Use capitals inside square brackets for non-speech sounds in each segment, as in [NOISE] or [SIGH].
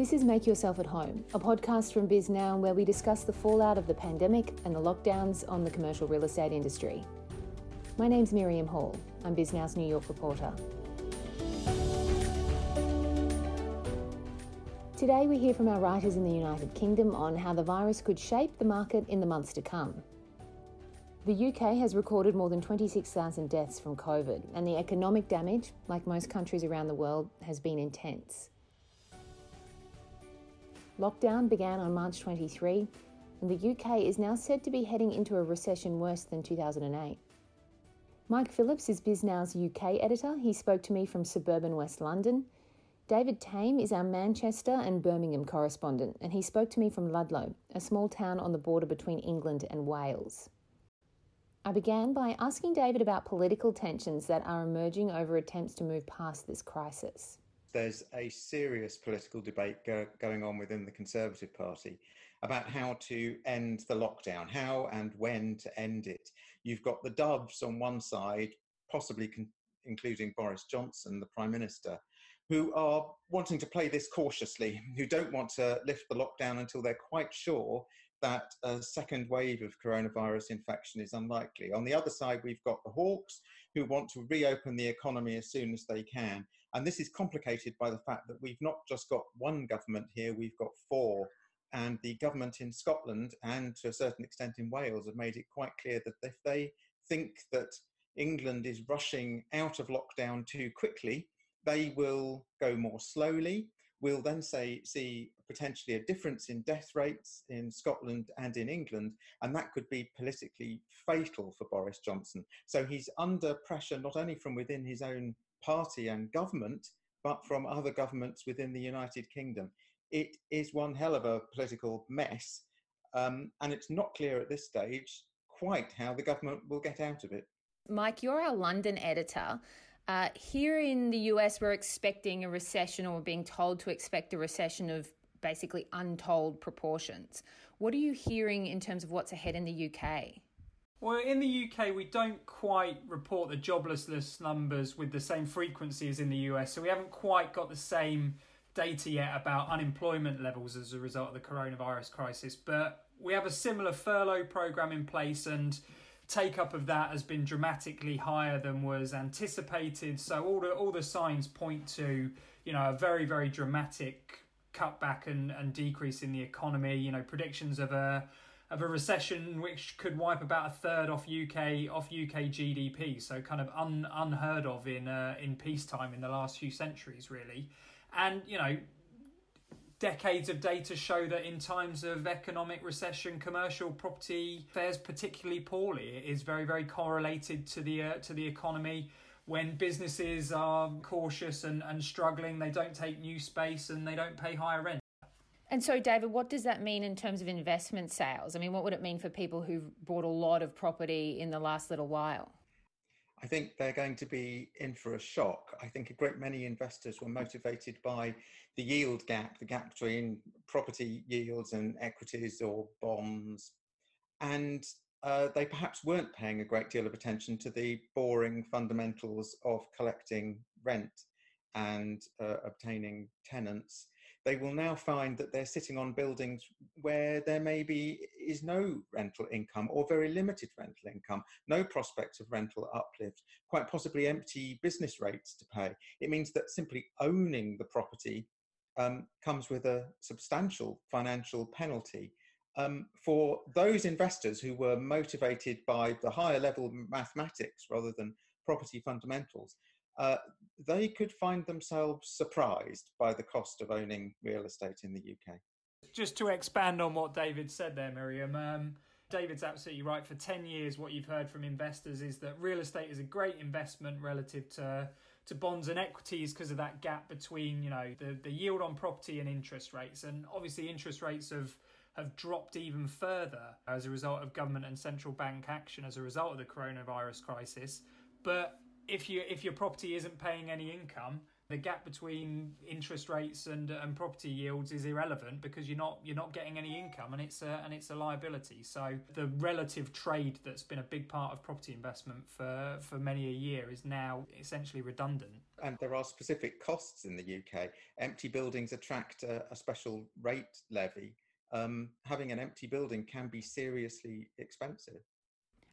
This is Make Yourself at Home, a podcast from Bisnow where we discuss the fallout of the pandemic and the lockdowns on the commercial real estate industry. My name's Miriam Hall. I'm Bisnow's New York reporter. Today, we hear from our writers in the United Kingdom on how the virus could shape the market in the months to come. The UK has recorded more than 26,000 deaths from COVID, and the economic damage, like most countries around the world, has been intense. Lockdown began on March 23, and the UK is now said to be heading into a recession worse than 2008. Mike Phillips is Bisnow's UK editor. He spoke to me from suburban West London. David Thame is our Manchester and Birmingham correspondent, and he spoke to me from Ludlow, a small town on the border between England and Wales. I began by asking David about political tensions that are emerging over attempts to move past this crisis there's a serious political debate go, going on within the Conservative Party about how to end the lockdown, how and when to end it. You've got the doves on one side, possibly con- including Boris Johnson, the Prime Minister, who are wanting to play this cautiously, who don't want to lift the lockdown until they're quite sure that a second wave of coronavirus infection is unlikely. On the other side, we've got the Hawks, who want to reopen the economy as soon as they can. And this is complicated by the fact that we've not just got one government here, we've got four. And the government in Scotland and to a certain extent in Wales have made it quite clear that if they think that England is rushing out of lockdown too quickly, they will go more slowly. We'll then say, see potentially a difference in death rates in Scotland and in England, and that could be politically fatal for Boris Johnson. So he's under pressure not only from within his own party and government, but from other governments within the United Kingdom. It is one hell of a political mess, um, and it's not clear at this stage quite how the government will get out of it. Mike, you're our London editor. Uh, here in the US, we're expecting a recession or being told to expect a recession of basically untold proportions. What are you hearing in terms of what's ahead in the UK? Well, in the UK, we don't quite report the joblessness numbers with the same frequency as in the US, so we haven't quite got the same data yet about unemployment levels as a result of the coronavirus crisis. But we have a similar furlough program in place, and take up of that has been dramatically higher than was anticipated. So all the all the signs point to you know a very very dramatic cutback and, and decrease in the economy. You know, predictions of a of a recession which could wipe about a third off UK off UK GDP. So kind of un, unheard of in uh, in peacetime in the last few centuries, really. And you know, decades of data show that in times of economic recession, commercial property fares particularly poorly. It is very very correlated to the uh, to the economy when businesses are cautious and, and struggling, they don't take new space and they don't pay higher rent. And so, David, what does that mean in terms of investment sales? I mean, what would it mean for people who've bought a lot of property in the last little while? I think they're going to be in for a shock. I think a great many investors were motivated by the yield gap, the gap between property yields and equities or bonds. And uh, they perhaps weren't paying a great deal of attention to the boring fundamentals of collecting rent and uh, obtaining tenants. They will now find that they're sitting on buildings where there maybe is no rental income or very limited rental income, no prospect of rental uplift, quite possibly empty business rates to pay. It means that simply owning the property um, comes with a substantial financial penalty um, for those investors who were motivated by the higher level mathematics rather than property fundamentals, uh, they could find themselves surprised by the cost of owning real estate in the UK. Just to expand on what David said there, Miriam. Um, David's absolutely right. For 10 years, what you've heard from investors is that real estate is a great investment relative to to bonds and equities because of that gap between you know the, the yield on property and interest rates and obviously interest rates have have dropped even further as a result of government and central bank action as a result of the coronavirus crisis. But if you if your property isn't paying any income, the gap between interest rates and and property yields is irrelevant because you're not you're not getting any income and it's a and it's a liability. So the relative trade that's been a big part of property investment for for many a year is now essentially redundant. And there are specific costs in the UK empty buildings attract a, a special rate levy. Um, having an empty building can be seriously expensive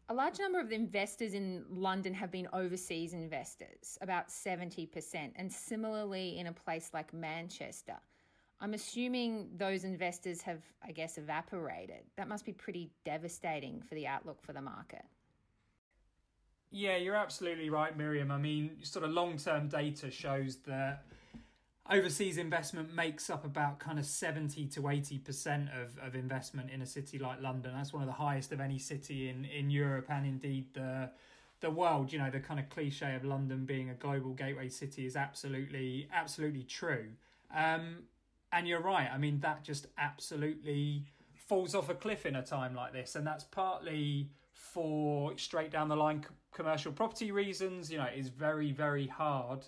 a large number of investors in London have been overseas investors, about 70%, and similarly in a place like Manchester. I'm assuming those investors have, I guess, evaporated. That must be pretty devastating for the outlook for the market. Yeah, you're absolutely right, Miriam. I mean, sort of long term data shows that overseas investment makes up about kind of 70 to 80% of, of investment in a city like London. That's one of the highest of any city in, in Europe and indeed the the world. You know, the kind of cliche of London being a global gateway city is absolutely absolutely true. Um, and you're right. I mean, that just absolutely falls off a cliff in a time like this, and that's partly for straight down the line commercial property reasons. You know, it is very very hard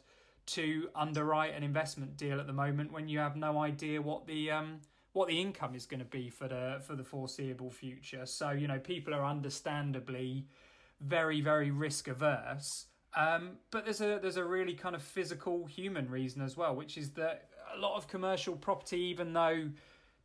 to underwrite an investment deal at the moment when you have no idea what the um, what the income is going to be for the for the foreseeable future. So you know people are understandably very very risk averse. Um, but there's a there's a really kind of physical human reason as well, which is that a lot of commercial property, even though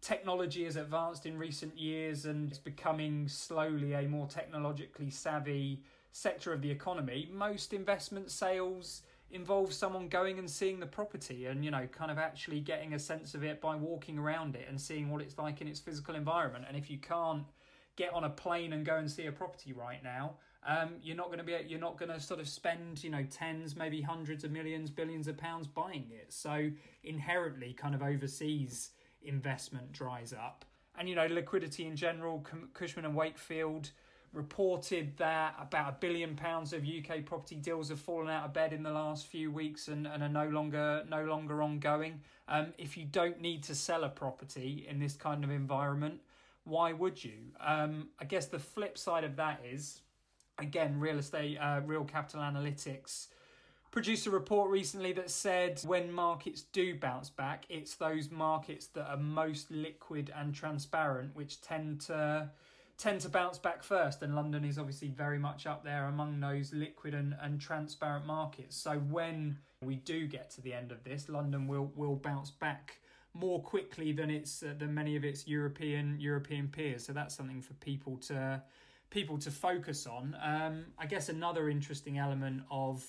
technology has advanced in recent years and it's becoming slowly a more technologically savvy sector of the economy, most investment sales involves someone going and seeing the property and you know kind of actually getting a sense of it by walking around it and seeing what it's like in its physical environment. And if you can't get on a plane and go and see a property right now um, you're not going to be you're not going to sort of spend you know tens maybe hundreds of millions billions of pounds buying it. So inherently kind of overseas investment dries up. And you know liquidity in general Cushman and Wakefield reported that about a billion pounds of UK property deals have fallen out of bed in the last few weeks and, and are no longer no longer ongoing. Um, if you don't need to sell a property in this kind of environment, why would you? Um, I guess the flip side of that is, again, real estate, uh, Real Capital Analytics produced a report recently that said when markets do bounce back, it's those markets that are most liquid and transparent which tend to tend to bounce back first, and London is obviously very much up there among those liquid and, and transparent markets. So when we do get to the end of this, London will will bounce back more quickly than its uh, than many of its European European peers. So that's something for people to people to focus on. Um, I guess another interesting element of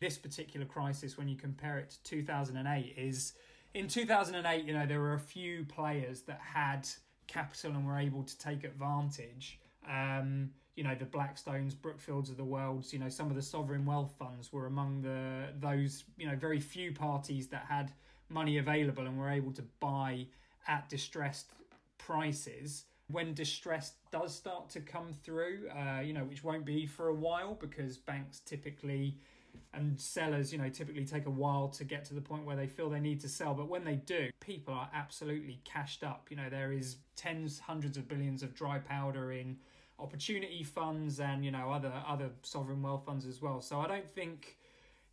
this particular crisis, when you compare it to 2008, is in 2008, you know, there were a few players that had capital and were able to take advantage. Um, you know the Blackstones, Brookfields of the world. You know some of the sovereign wealth funds were among the those you know very few parties that had money available and were able to buy at distressed prices. When distress does start to come through, uh, you know which won't be for a while because banks typically and sellers, you know, typically take a while to get to the point where they feel they need to sell. But when they do, people are absolutely cashed up. You know, there is tens, hundreds of billions of dry powder in opportunity funds and you know other other sovereign wealth funds as well. So I don't think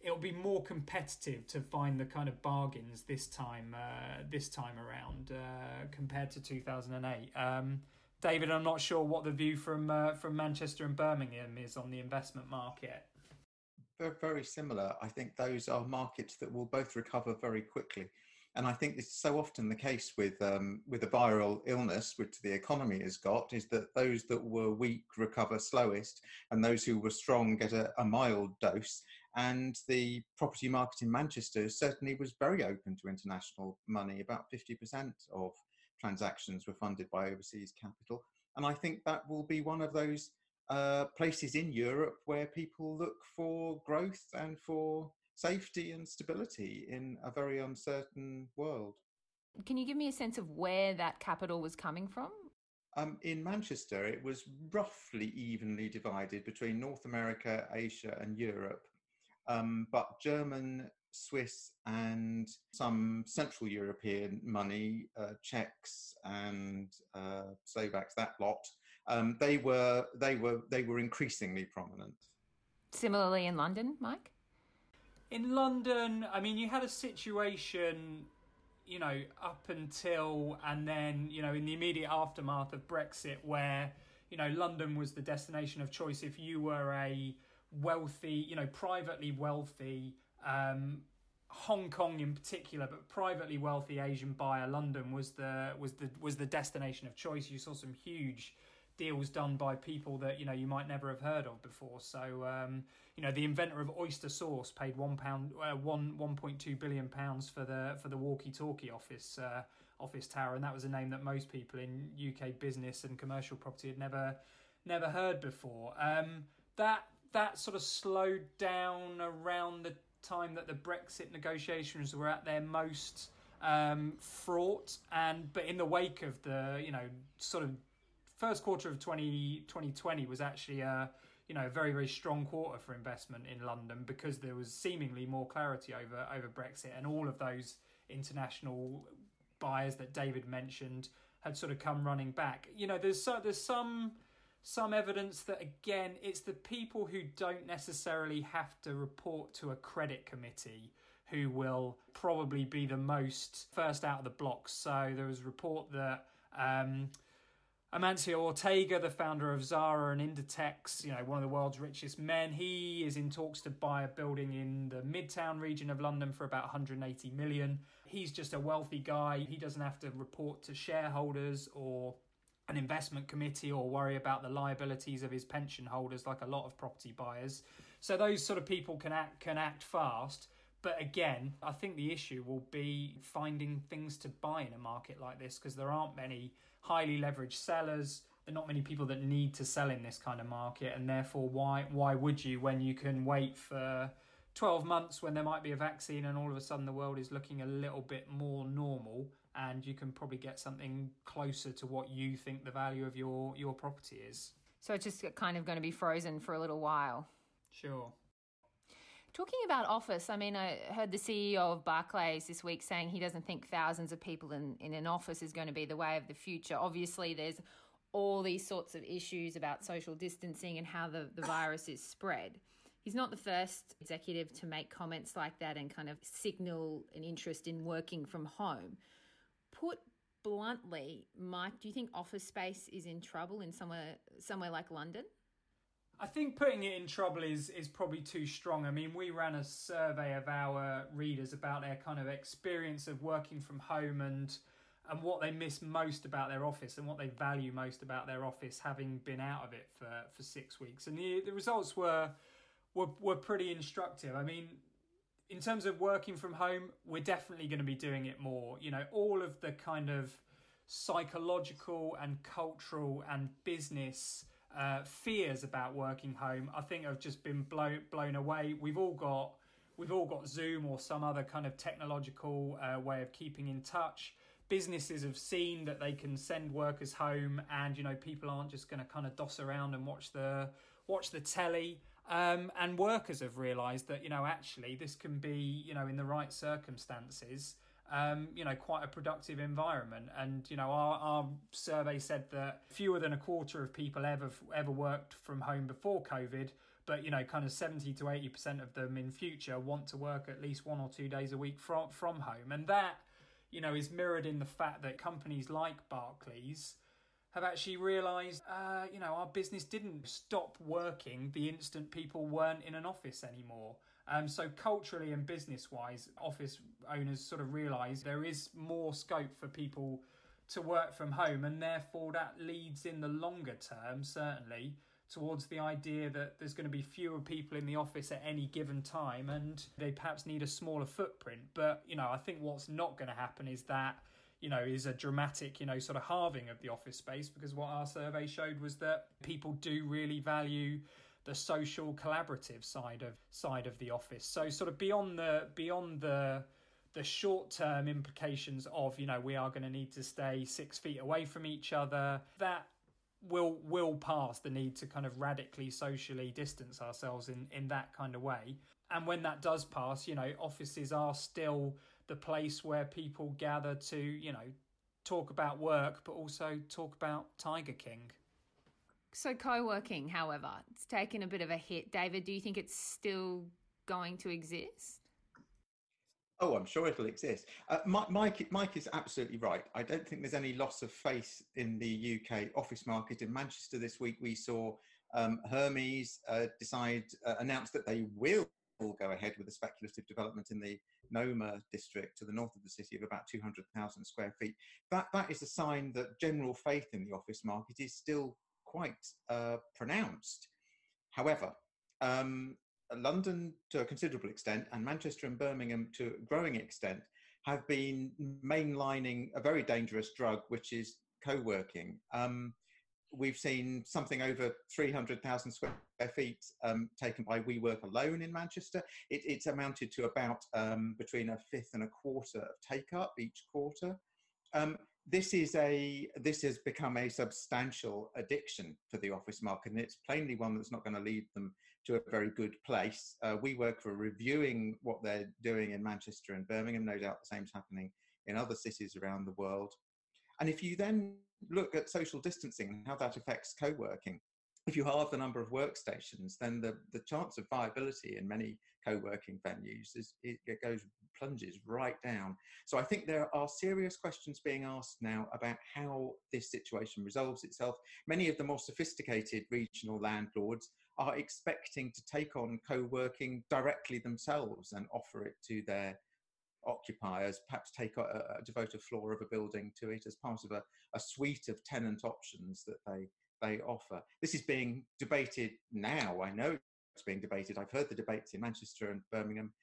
it'll be more competitive to find the kind of bargains this time uh, this time around uh, compared to 2008. Um, David, I'm not sure what the view from uh, from Manchester and Birmingham is on the investment market. Very similar. I think those are markets that will both recover very quickly. And I think it's so often the case with um, with a viral illness, which the economy has got, is that those that were weak recover slowest, and those who were strong get a, a mild dose. And the property market in Manchester certainly was very open to international money. About 50% of transactions were funded by overseas capital. And I think that will be one of those uh, places in Europe where people look for growth and for safety and stability in a very uncertain world. Can you give me a sense of where that capital was coming from? Um, in Manchester, it was roughly evenly divided between North America, Asia, and Europe. Um, but German, Swiss, and some Central European money, uh, Czechs and uh, Slovaks, that lot, um, they were they were they were increasingly prominent. Similarly in London, Mike. In London, I mean, you had a situation, you know, up until and then, you know, in the immediate aftermath of Brexit, where, you know, London was the destination of choice if you were a wealthy, you know, privately wealthy, um, Hong Kong in particular, but privately wealthy Asian buyer, London was the was the was the destination of choice. You saw some huge deals done by people that you know you might never have heard of before. So um, you know the inventor of oyster sauce paid one pound uh, one one point two billion pounds for the for the walkie talkie office uh, office tower, and that was a name that most people in UK business and commercial property had never never heard before. Um, that that sort of slowed down around the time that the Brexit negotiations were at their most um, fraught, and but in the wake of the you know sort of first quarter of 20, 2020 was actually a you know a very very strong quarter for investment in London because there was seemingly more clarity over over Brexit and all of those international buyers that David mentioned had sort of come running back. You know, there's so, there's some some evidence that again it's the people who don't necessarily have to report to a credit committee who will probably be the most first out of the blocks. So there was a report that um, Amancio Ortega, the founder of Zara and Inditex, you know, one of the world's richest men, he is in talks to buy a building in the Midtown region of London for about 180 million. He's just a wealthy guy. He doesn't have to report to shareholders or an investment committee or worry about the liabilities of his pension holders like a lot of property buyers. So those sort of people can act can act fast. But again, I think the issue will be finding things to buy in a market like this because there aren't many highly leveraged sellers. There are not many people that need to sell in this kind of market, and therefore, why why would you when you can wait for 12 months when there might be a vaccine and all of a sudden the world is looking a little bit more normal and you can probably get something closer to what you think the value of your your property is. So it's just kind of going to be frozen for a little while. Sure. Talking about office, I mean, I heard the CEO of Barclays this week saying he doesn't think thousands of people in, in an office is going to be the way of the future. Obviously, there's all these sorts of issues about social distancing and how the, the virus is spread. He's not the first executive to make comments like that and kind of signal an interest in working from home. Put bluntly, Mike, do you think office space is in trouble in somewhere somewhere like London? I think putting it in trouble is is probably too strong. I mean, we ran a survey of our readers about their kind of experience of working from home and and what they miss most about their office and what they value most about their office having been out of it for, for six weeks. And the the results were were were pretty instructive. I mean, in terms of working from home, we're definitely going to be doing it more. You know, all of the kind of psychological and cultural and business uh, fears about working home, I think have just been blown blown away. We've all got we've all got Zoom or some other kind of technological uh, way of keeping in touch. Businesses have seen that they can send workers home, and you know people aren't just going to kind of doss around and watch the watch the telly. Um, and workers have realised that you know actually this can be you know in the right circumstances um, you know, quite a productive environment. And you know, our, our survey said that fewer than a quarter of people ever ever worked from home before COVID, but you know, kind of seventy to eighty percent of them in future want to work at least one or two days a week from from home, and that you know is mirrored in the fact that companies like Barclays have actually realised, uh, you know, our business didn't stop working the instant people weren't in an office anymore. Um, so culturally and business wise, office owners sort of realise there is more scope for people to work from home, and therefore that leads in the longer term, certainly, towards the idea that there's going to be fewer people in the office at any given time and they perhaps need a smaller footprint. But, you know, I think what's not going to happen is that, you know, is a dramatic, you know, sort of halving of the office space because what our survey showed was that people do really value the social collaborative side of side of the office. So sort of beyond the beyond the the short term implications of you know we are going to need to stay six feet away from each other that will will pass the need to kind of radically socially distance ourselves in in that kind of way and when that does pass you know offices are still the place where people gather to you know talk about work but also talk about tiger king so co-working, however, it's taken a bit of a hit. David, do you think it's still going to exist? Oh, I'm sure it'll exist. Uh, Mike, Mike is absolutely right. I don't think there's any loss of faith in the UK office market. In Manchester this week, we saw um, Hermes uh, decide uh, announce that they will go ahead with a speculative development in the Noma district to the north of the city of about 200,000 square feet. That that is a sign that general faith in the office market is still quite uh, pronounced. However, um, London to a considerable extent and Manchester and Birmingham to a growing extent have been mainlining a very dangerous drug, which is co-working. Um, we've seen something over 300,000 square feet um, taken by WeWork alone in Manchester. It, it's amounted to about um, between a fifth and a quarter of take up each quarter. Um, this is a this has become a substantial addiction for the office market, and it's plainly one that's not going to lead them to a very good place. Uh, WeWork for reviewing what they're doing in Manchester and Birmingham. No doubt the same's happening in other cities around the world. And if you then look at social distancing and how that affects co-working, if you halve the number of workstations, then the, the chance of viability in many co-working venues is it goes plunges right down. So I think there are serious questions being asked now about how this situation resolves itself. Many of the more sophisticated regional landlords are expecting to take on co-working directly themselves and offer it to their occupiers, perhaps take a, a devote a floor of a building to it as part of a, a suite of tenant options that they they offer. This is being debated now. I know it's being debated. I've heard the debates in Manchester and Birmingham.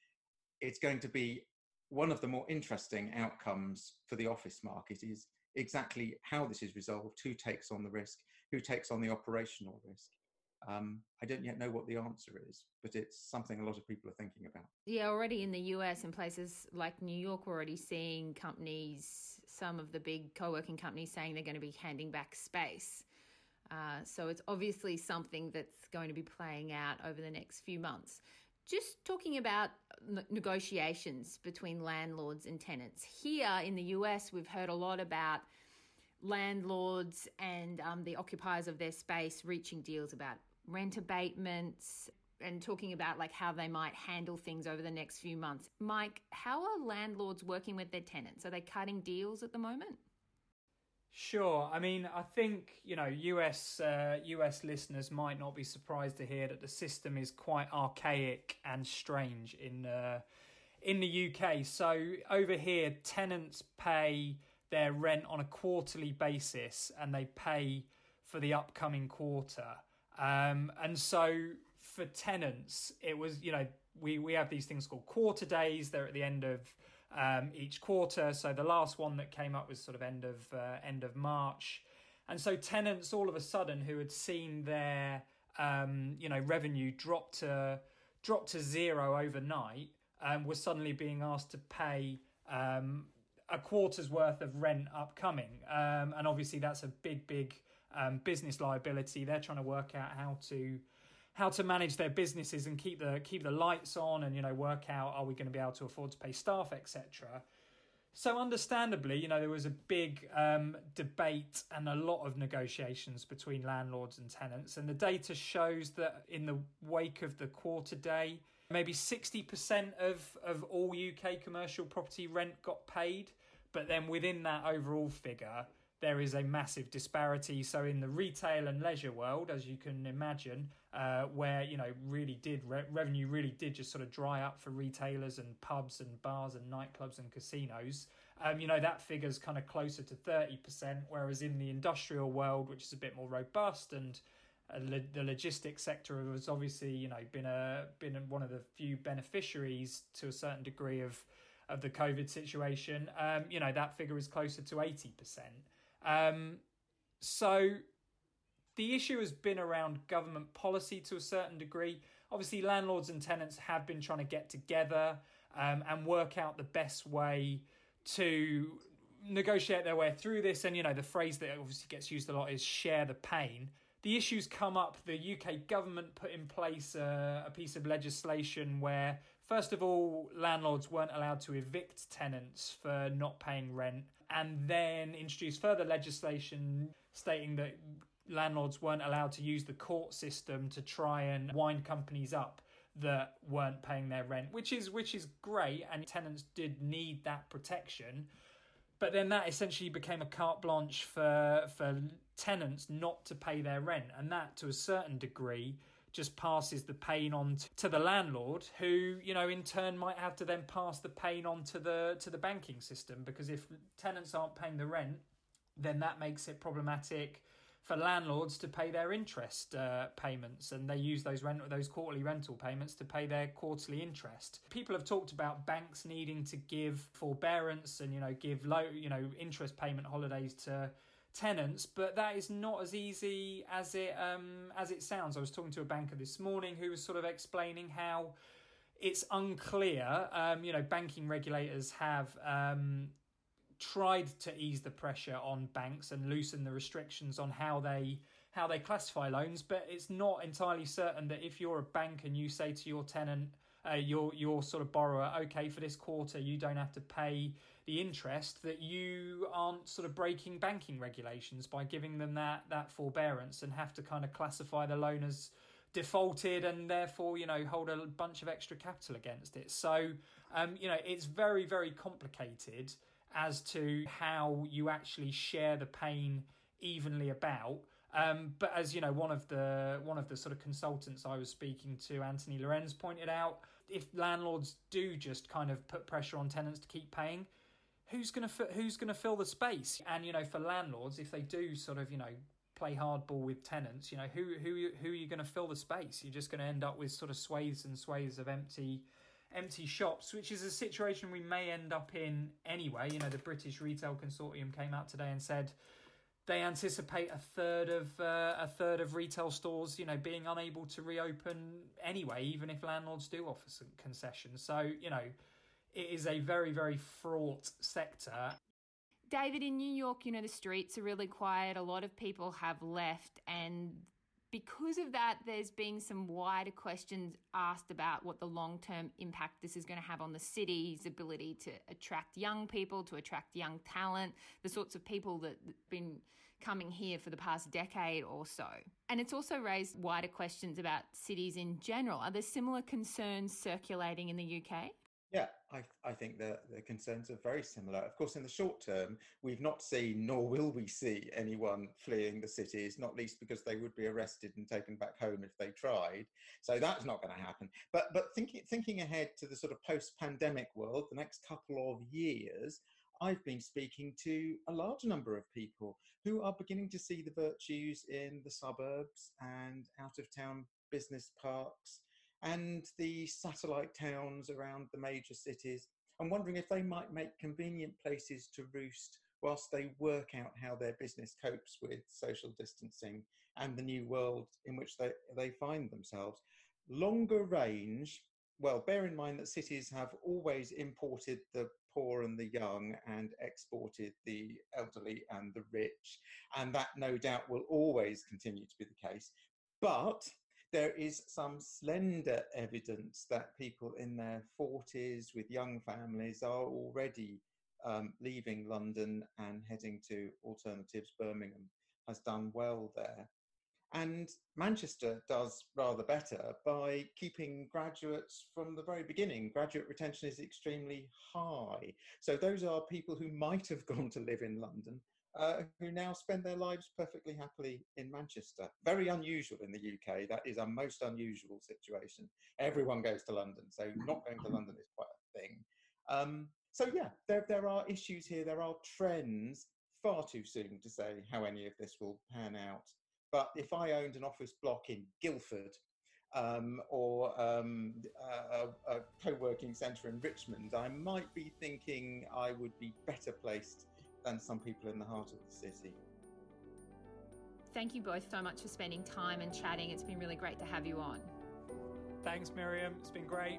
It's going to be one of the more interesting outcomes for the office market is exactly how this is resolved, who takes on the risk, who takes on the operational risk. Um, I don't yet know what the answer is, but it's something a lot of people are thinking about. Yeah, already in the US and places like New York, we're already seeing companies, some of the big co working companies saying they're going to be handing back space. Uh, so it's obviously something that's going to be playing out over the next few months. Just talking about negotiations between landlords and tenants. Here in the US, we've heard a lot about landlords and um, the occupiers of their space reaching deals about rent abatements and talking about like how they might handle things over the next few months. Mike, how are landlords working with their tenants? Are they cutting deals at the moment? Sure. I mean, I think you know, US uh, US listeners might not be surprised to hear that the system is quite archaic and strange in uh, in the UK. So over here, tenants pay their rent on a quarterly basis, and they pay for the upcoming quarter. Um, and so for tenants, it was, you know, we, we have these things called quarter days. They're at the end of um, each quarter. So the last one that came up was sort of end of uh, end of March. And so tenants all of a sudden who had seen their um, you know revenue drop to drop to zero overnight um, were suddenly being asked to pay um, a quarter's worth of rent upcoming. Um, and obviously that's a big big um, business liability. They're trying to work out how to how to manage their businesses and keep the keep the lights on, and you know work out are we going to be able to afford to pay staff, etc. So, understandably, you know, there was a big um, debate and a lot of negotiations between landlords and tenants. And the data shows that in the wake of the quarter day, maybe 60% of, of all UK commercial property rent got paid. But then within that overall figure, there is a massive disparity. So in the retail and leisure world, as you can imagine, uh, where you know really did re- revenue really did just sort of dry up for retailers and pubs and bars and nightclubs and casinos. Um, you know that figure's kind of closer to thirty percent, whereas in the industrial world, which is a bit more robust and uh, lo- the logistics sector has obviously you know been a been one of the few beneficiaries to a certain degree of of the COVID situation. Um, you know that figure is closer to eighty percent. Um, so the issue has been around government policy to a certain degree. Obviously, landlords and tenants have been trying to get together um, and work out the best way to negotiate their way through this. And, you know, the phrase that obviously gets used a lot is share the pain. The issues come up. The UK government put in place a, a piece of legislation where, first of all, landlords weren't allowed to evict tenants for not paying rent and then introduced further legislation stating that landlords weren't allowed to use the court system to try and wind companies up that weren't paying their rent, which is which is great, and tenants did need that protection. But then that essentially became a carte blanche for for tenants not to pay their rent, and that to a certain degree just passes the pain on to the landlord who you know in turn might have to then pass the pain on to the to the banking system because if tenants aren't paying the rent then that makes it problematic for landlords to pay their interest uh, payments, and they use those rent those quarterly rental payments to pay their quarterly interest. People have talked about banks needing to give forbearance and you know give low you know interest payment holidays to tenants, but that is not as easy as it um, as it sounds. I was talking to a banker this morning who was sort of explaining how it's unclear. Um, you know, banking regulators have um, tried to ease the pressure on banks and loosen the restrictions on how they how they classify loans, but it's not entirely certain that if you're a bank and you say to your tenant, uh, your your sort of borrower, okay, for this quarter you don't have to pay the interest, that you aren't sort of breaking banking regulations by giving them that that forbearance and have to kind of classify the loan as defaulted and therefore you know hold a bunch of extra capital against it. So um, you know it's very very complicated as to how you actually share the pain evenly about. Um, but as you know, one of the one of the sort of consultants I was speaking to, Anthony Lorenz, pointed out if landlords do just kind of put pressure on tenants to keep paying, who's gonna who's gonna fill the space? And you know, for landlords, if they do sort of you know play hardball with tenants, you know, who who who are you going to fill the space? You're just going to end up with sort of swathes and swathes of empty empty shops, which is a situation we may end up in anyway. You know, the British Retail Consortium came out today and said they anticipate a third of uh, a third of retail stores, you know, being unable to reopen anyway, even if landlords do offer some concessions. So, you know, it is a very very fraught sector. David, in New York, you know, the streets are really quiet. A lot of people have left, and because of that, there's been some wider questions asked about what the long term impact this is going to have on the city's ability to attract young people, to attract young talent, the sorts of people that have been coming here for the past decade or so. And it's also raised wider questions about cities in general. Are there similar concerns circulating in the UK? Yeah, I, I think the, concerns are very similar. Of course, in the short term, we've not seen, nor will we see, anyone fleeing the cities, not least because they would be arrested and taken back home if they tried. So that's not going to happen. But, but thinking, thinking ahead to the sort of post pandemic world, the next couple of years, I've been speaking to a large number of people who are beginning to see the virtues in the suburbs and out of town business parks and the satellite towns around the major cities. I'm wondering if they might make convenient places to roost whilst they work out how their business copes with social distancing and the new world in which they, they find themselves. Longer range, well, bear in mind that cities have always imported the poor and the young and exported the elderly and the rich, and that no doubt will always continue to be the case. But there is some slender evidence that people in their 40s with young families are already um, leaving London and heading to alternatives. Birmingham has done well there. And Manchester does rather better by keeping graduates from the very beginning. Graduate retention is extremely high. So those are people who might have [LAUGHS] gone to live in London uh, who now spend their lives perfectly happily in Manchester. Very unusual in the UK. That is a most unusual situation. Everyone goes to London, so not going to London is quite a thing. Um, so yeah, there there are issues here. There are trends. Far too soon to say how any of this will pan out. But if I owned an office block in Guildford, um, or um, a, a co-working centre in Richmond, I might be thinking I would be better placed than some people in the heart of the city. Thank you both so much for spending time and chatting. It's been really great to have you on. Thanks, Miriam. It's been great.